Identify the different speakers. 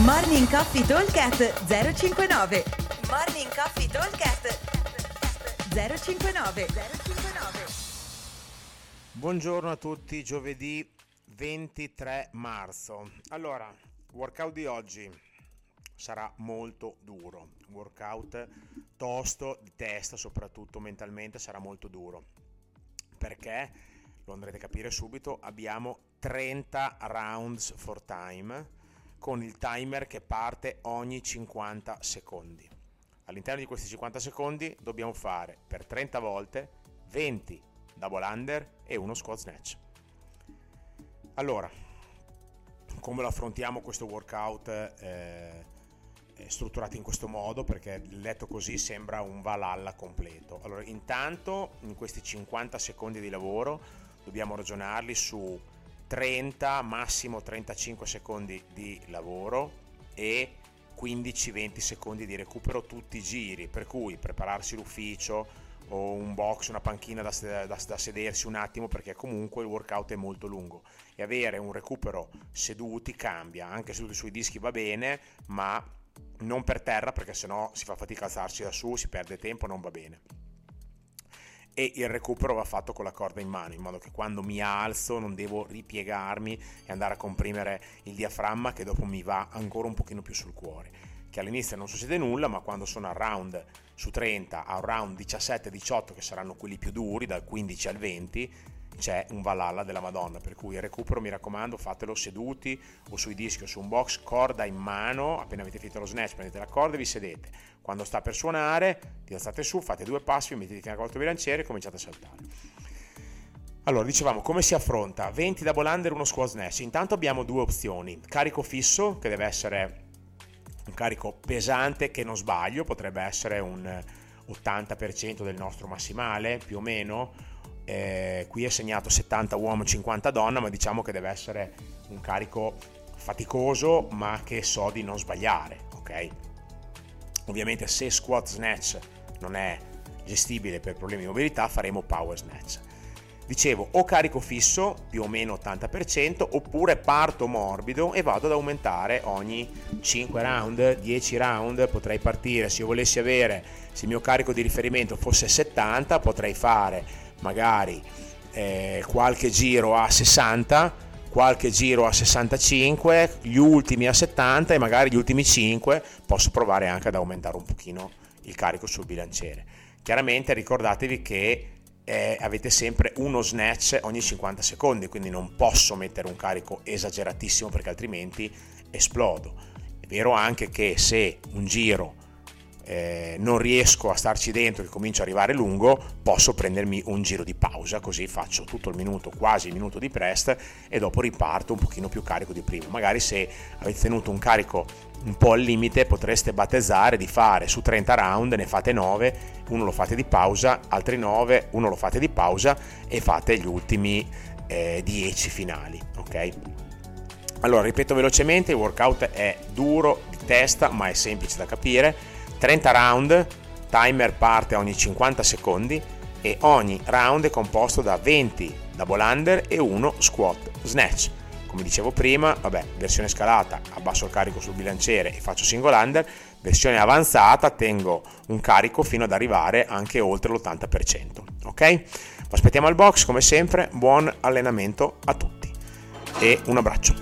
Speaker 1: Morning Coffee Talkcast 059 Morning Coffee Talkcast 059 059
Speaker 2: Buongiorno a tutti, giovedì 23 marzo. Allora, workout di oggi sarà molto duro, workout tosto di testa, soprattutto mentalmente sarà molto duro. Perché? Lo andrete a capire subito, abbiamo 30 rounds for time con il timer che parte ogni 50 secondi. All'interno di questi 50 secondi dobbiamo fare per 30 volte 20 double under e uno squat snatch. Allora, come lo affrontiamo questo workout eh, strutturato in questo modo? Perché letto così sembra un Valhalla completo. Allora, intanto in questi 50 secondi di lavoro dobbiamo ragionarli su 30, massimo 35 secondi di lavoro e 15-20 secondi di recupero tutti i giri, per cui prepararsi l'ufficio o un box, una panchina da, da, da, sedersi un attimo perché comunque il workout è molto lungo. E avere un recupero seduti cambia, anche seduti sui dischi va bene, ma non per terra perché sennò si fa fatica a alzarsi da su, si perde tempo, non va bene e il recupero va fatto con la corda in mano, in modo che quando mi alzo non devo ripiegarmi e andare a comprimere il diaframma che dopo mi va ancora un pochino più sul cuore. Che all'inizio non succede nulla, ma quando sono a round su 30, a round 17-18, che saranno quelli più duri, dal 15 al 20, c'è un Valhalla della Madonna, per cui il recupero mi raccomando fatelo seduti o sui dischi o su un box, corda in mano, appena avete finito lo snatch prendete la corda e vi sedete, quando sta per suonare ti alzate su, fate due passi, vi mettete in accolto bilanciere e cominciate a saltare. Allora, dicevamo come si affronta 20 double under, uno squat snatch. Intanto abbiamo due opzioni: carico fisso, che deve essere un carico pesante, che non sbaglio, potrebbe essere un 80% del nostro massimale, più o meno, eh, qui è segnato 70 uomo 50 donna ma diciamo che deve essere un carico faticoso ma che so di non sbagliare ok? Ovviamente se squat snatch non è gestibile per problemi di mobilità faremo power snatch. Dicevo o carico fisso più o meno 80% oppure parto morbido e vado ad aumentare ogni 5 round 10 round potrei partire. Se io volessi avere se il mio carico di riferimento fosse 70 potrei fare magari eh, qualche giro a 60, qualche giro a 65, gli ultimi a 70 e magari gli ultimi 5 posso provare anche ad aumentare un pochino il carico sul bilanciere. Chiaramente ricordatevi che eh, avete sempre uno snatch ogni 50 secondi, quindi non posso mettere un carico esageratissimo perché altrimenti esplodo. È vero anche che se un giro eh, non riesco a starci dentro, che comincio ad arrivare lungo, posso prendermi un giro di pausa, così faccio tutto il minuto, quasi il minuto di prest e dopo riparto un pochino più carico di prima. Magari se avete tenuto un carico un po' al limite potreste battezzare di fare su 30 round, ne fate 9, uno lo fate di pausa, altri 9, uno lo fate di pausa e fate gli ultimi eh, 10 finali, ok? Allora, ripeto velocemente, il workout è duro di testa, ma è semplice da capire 30 round, timer parte ogni 50 secondi e ogni round è composto da 20 double under e 1 squat snatch. Come dicevo prima, vabbè, versione scalata, abbasso il carico sul bilanciere e faccio single under, versione avanzata tengo un carico fino ad arrivare anche oltre l'80%. Ok? Aspettiamo al box come sempre, buon allenamento a tutti e un abbraccio.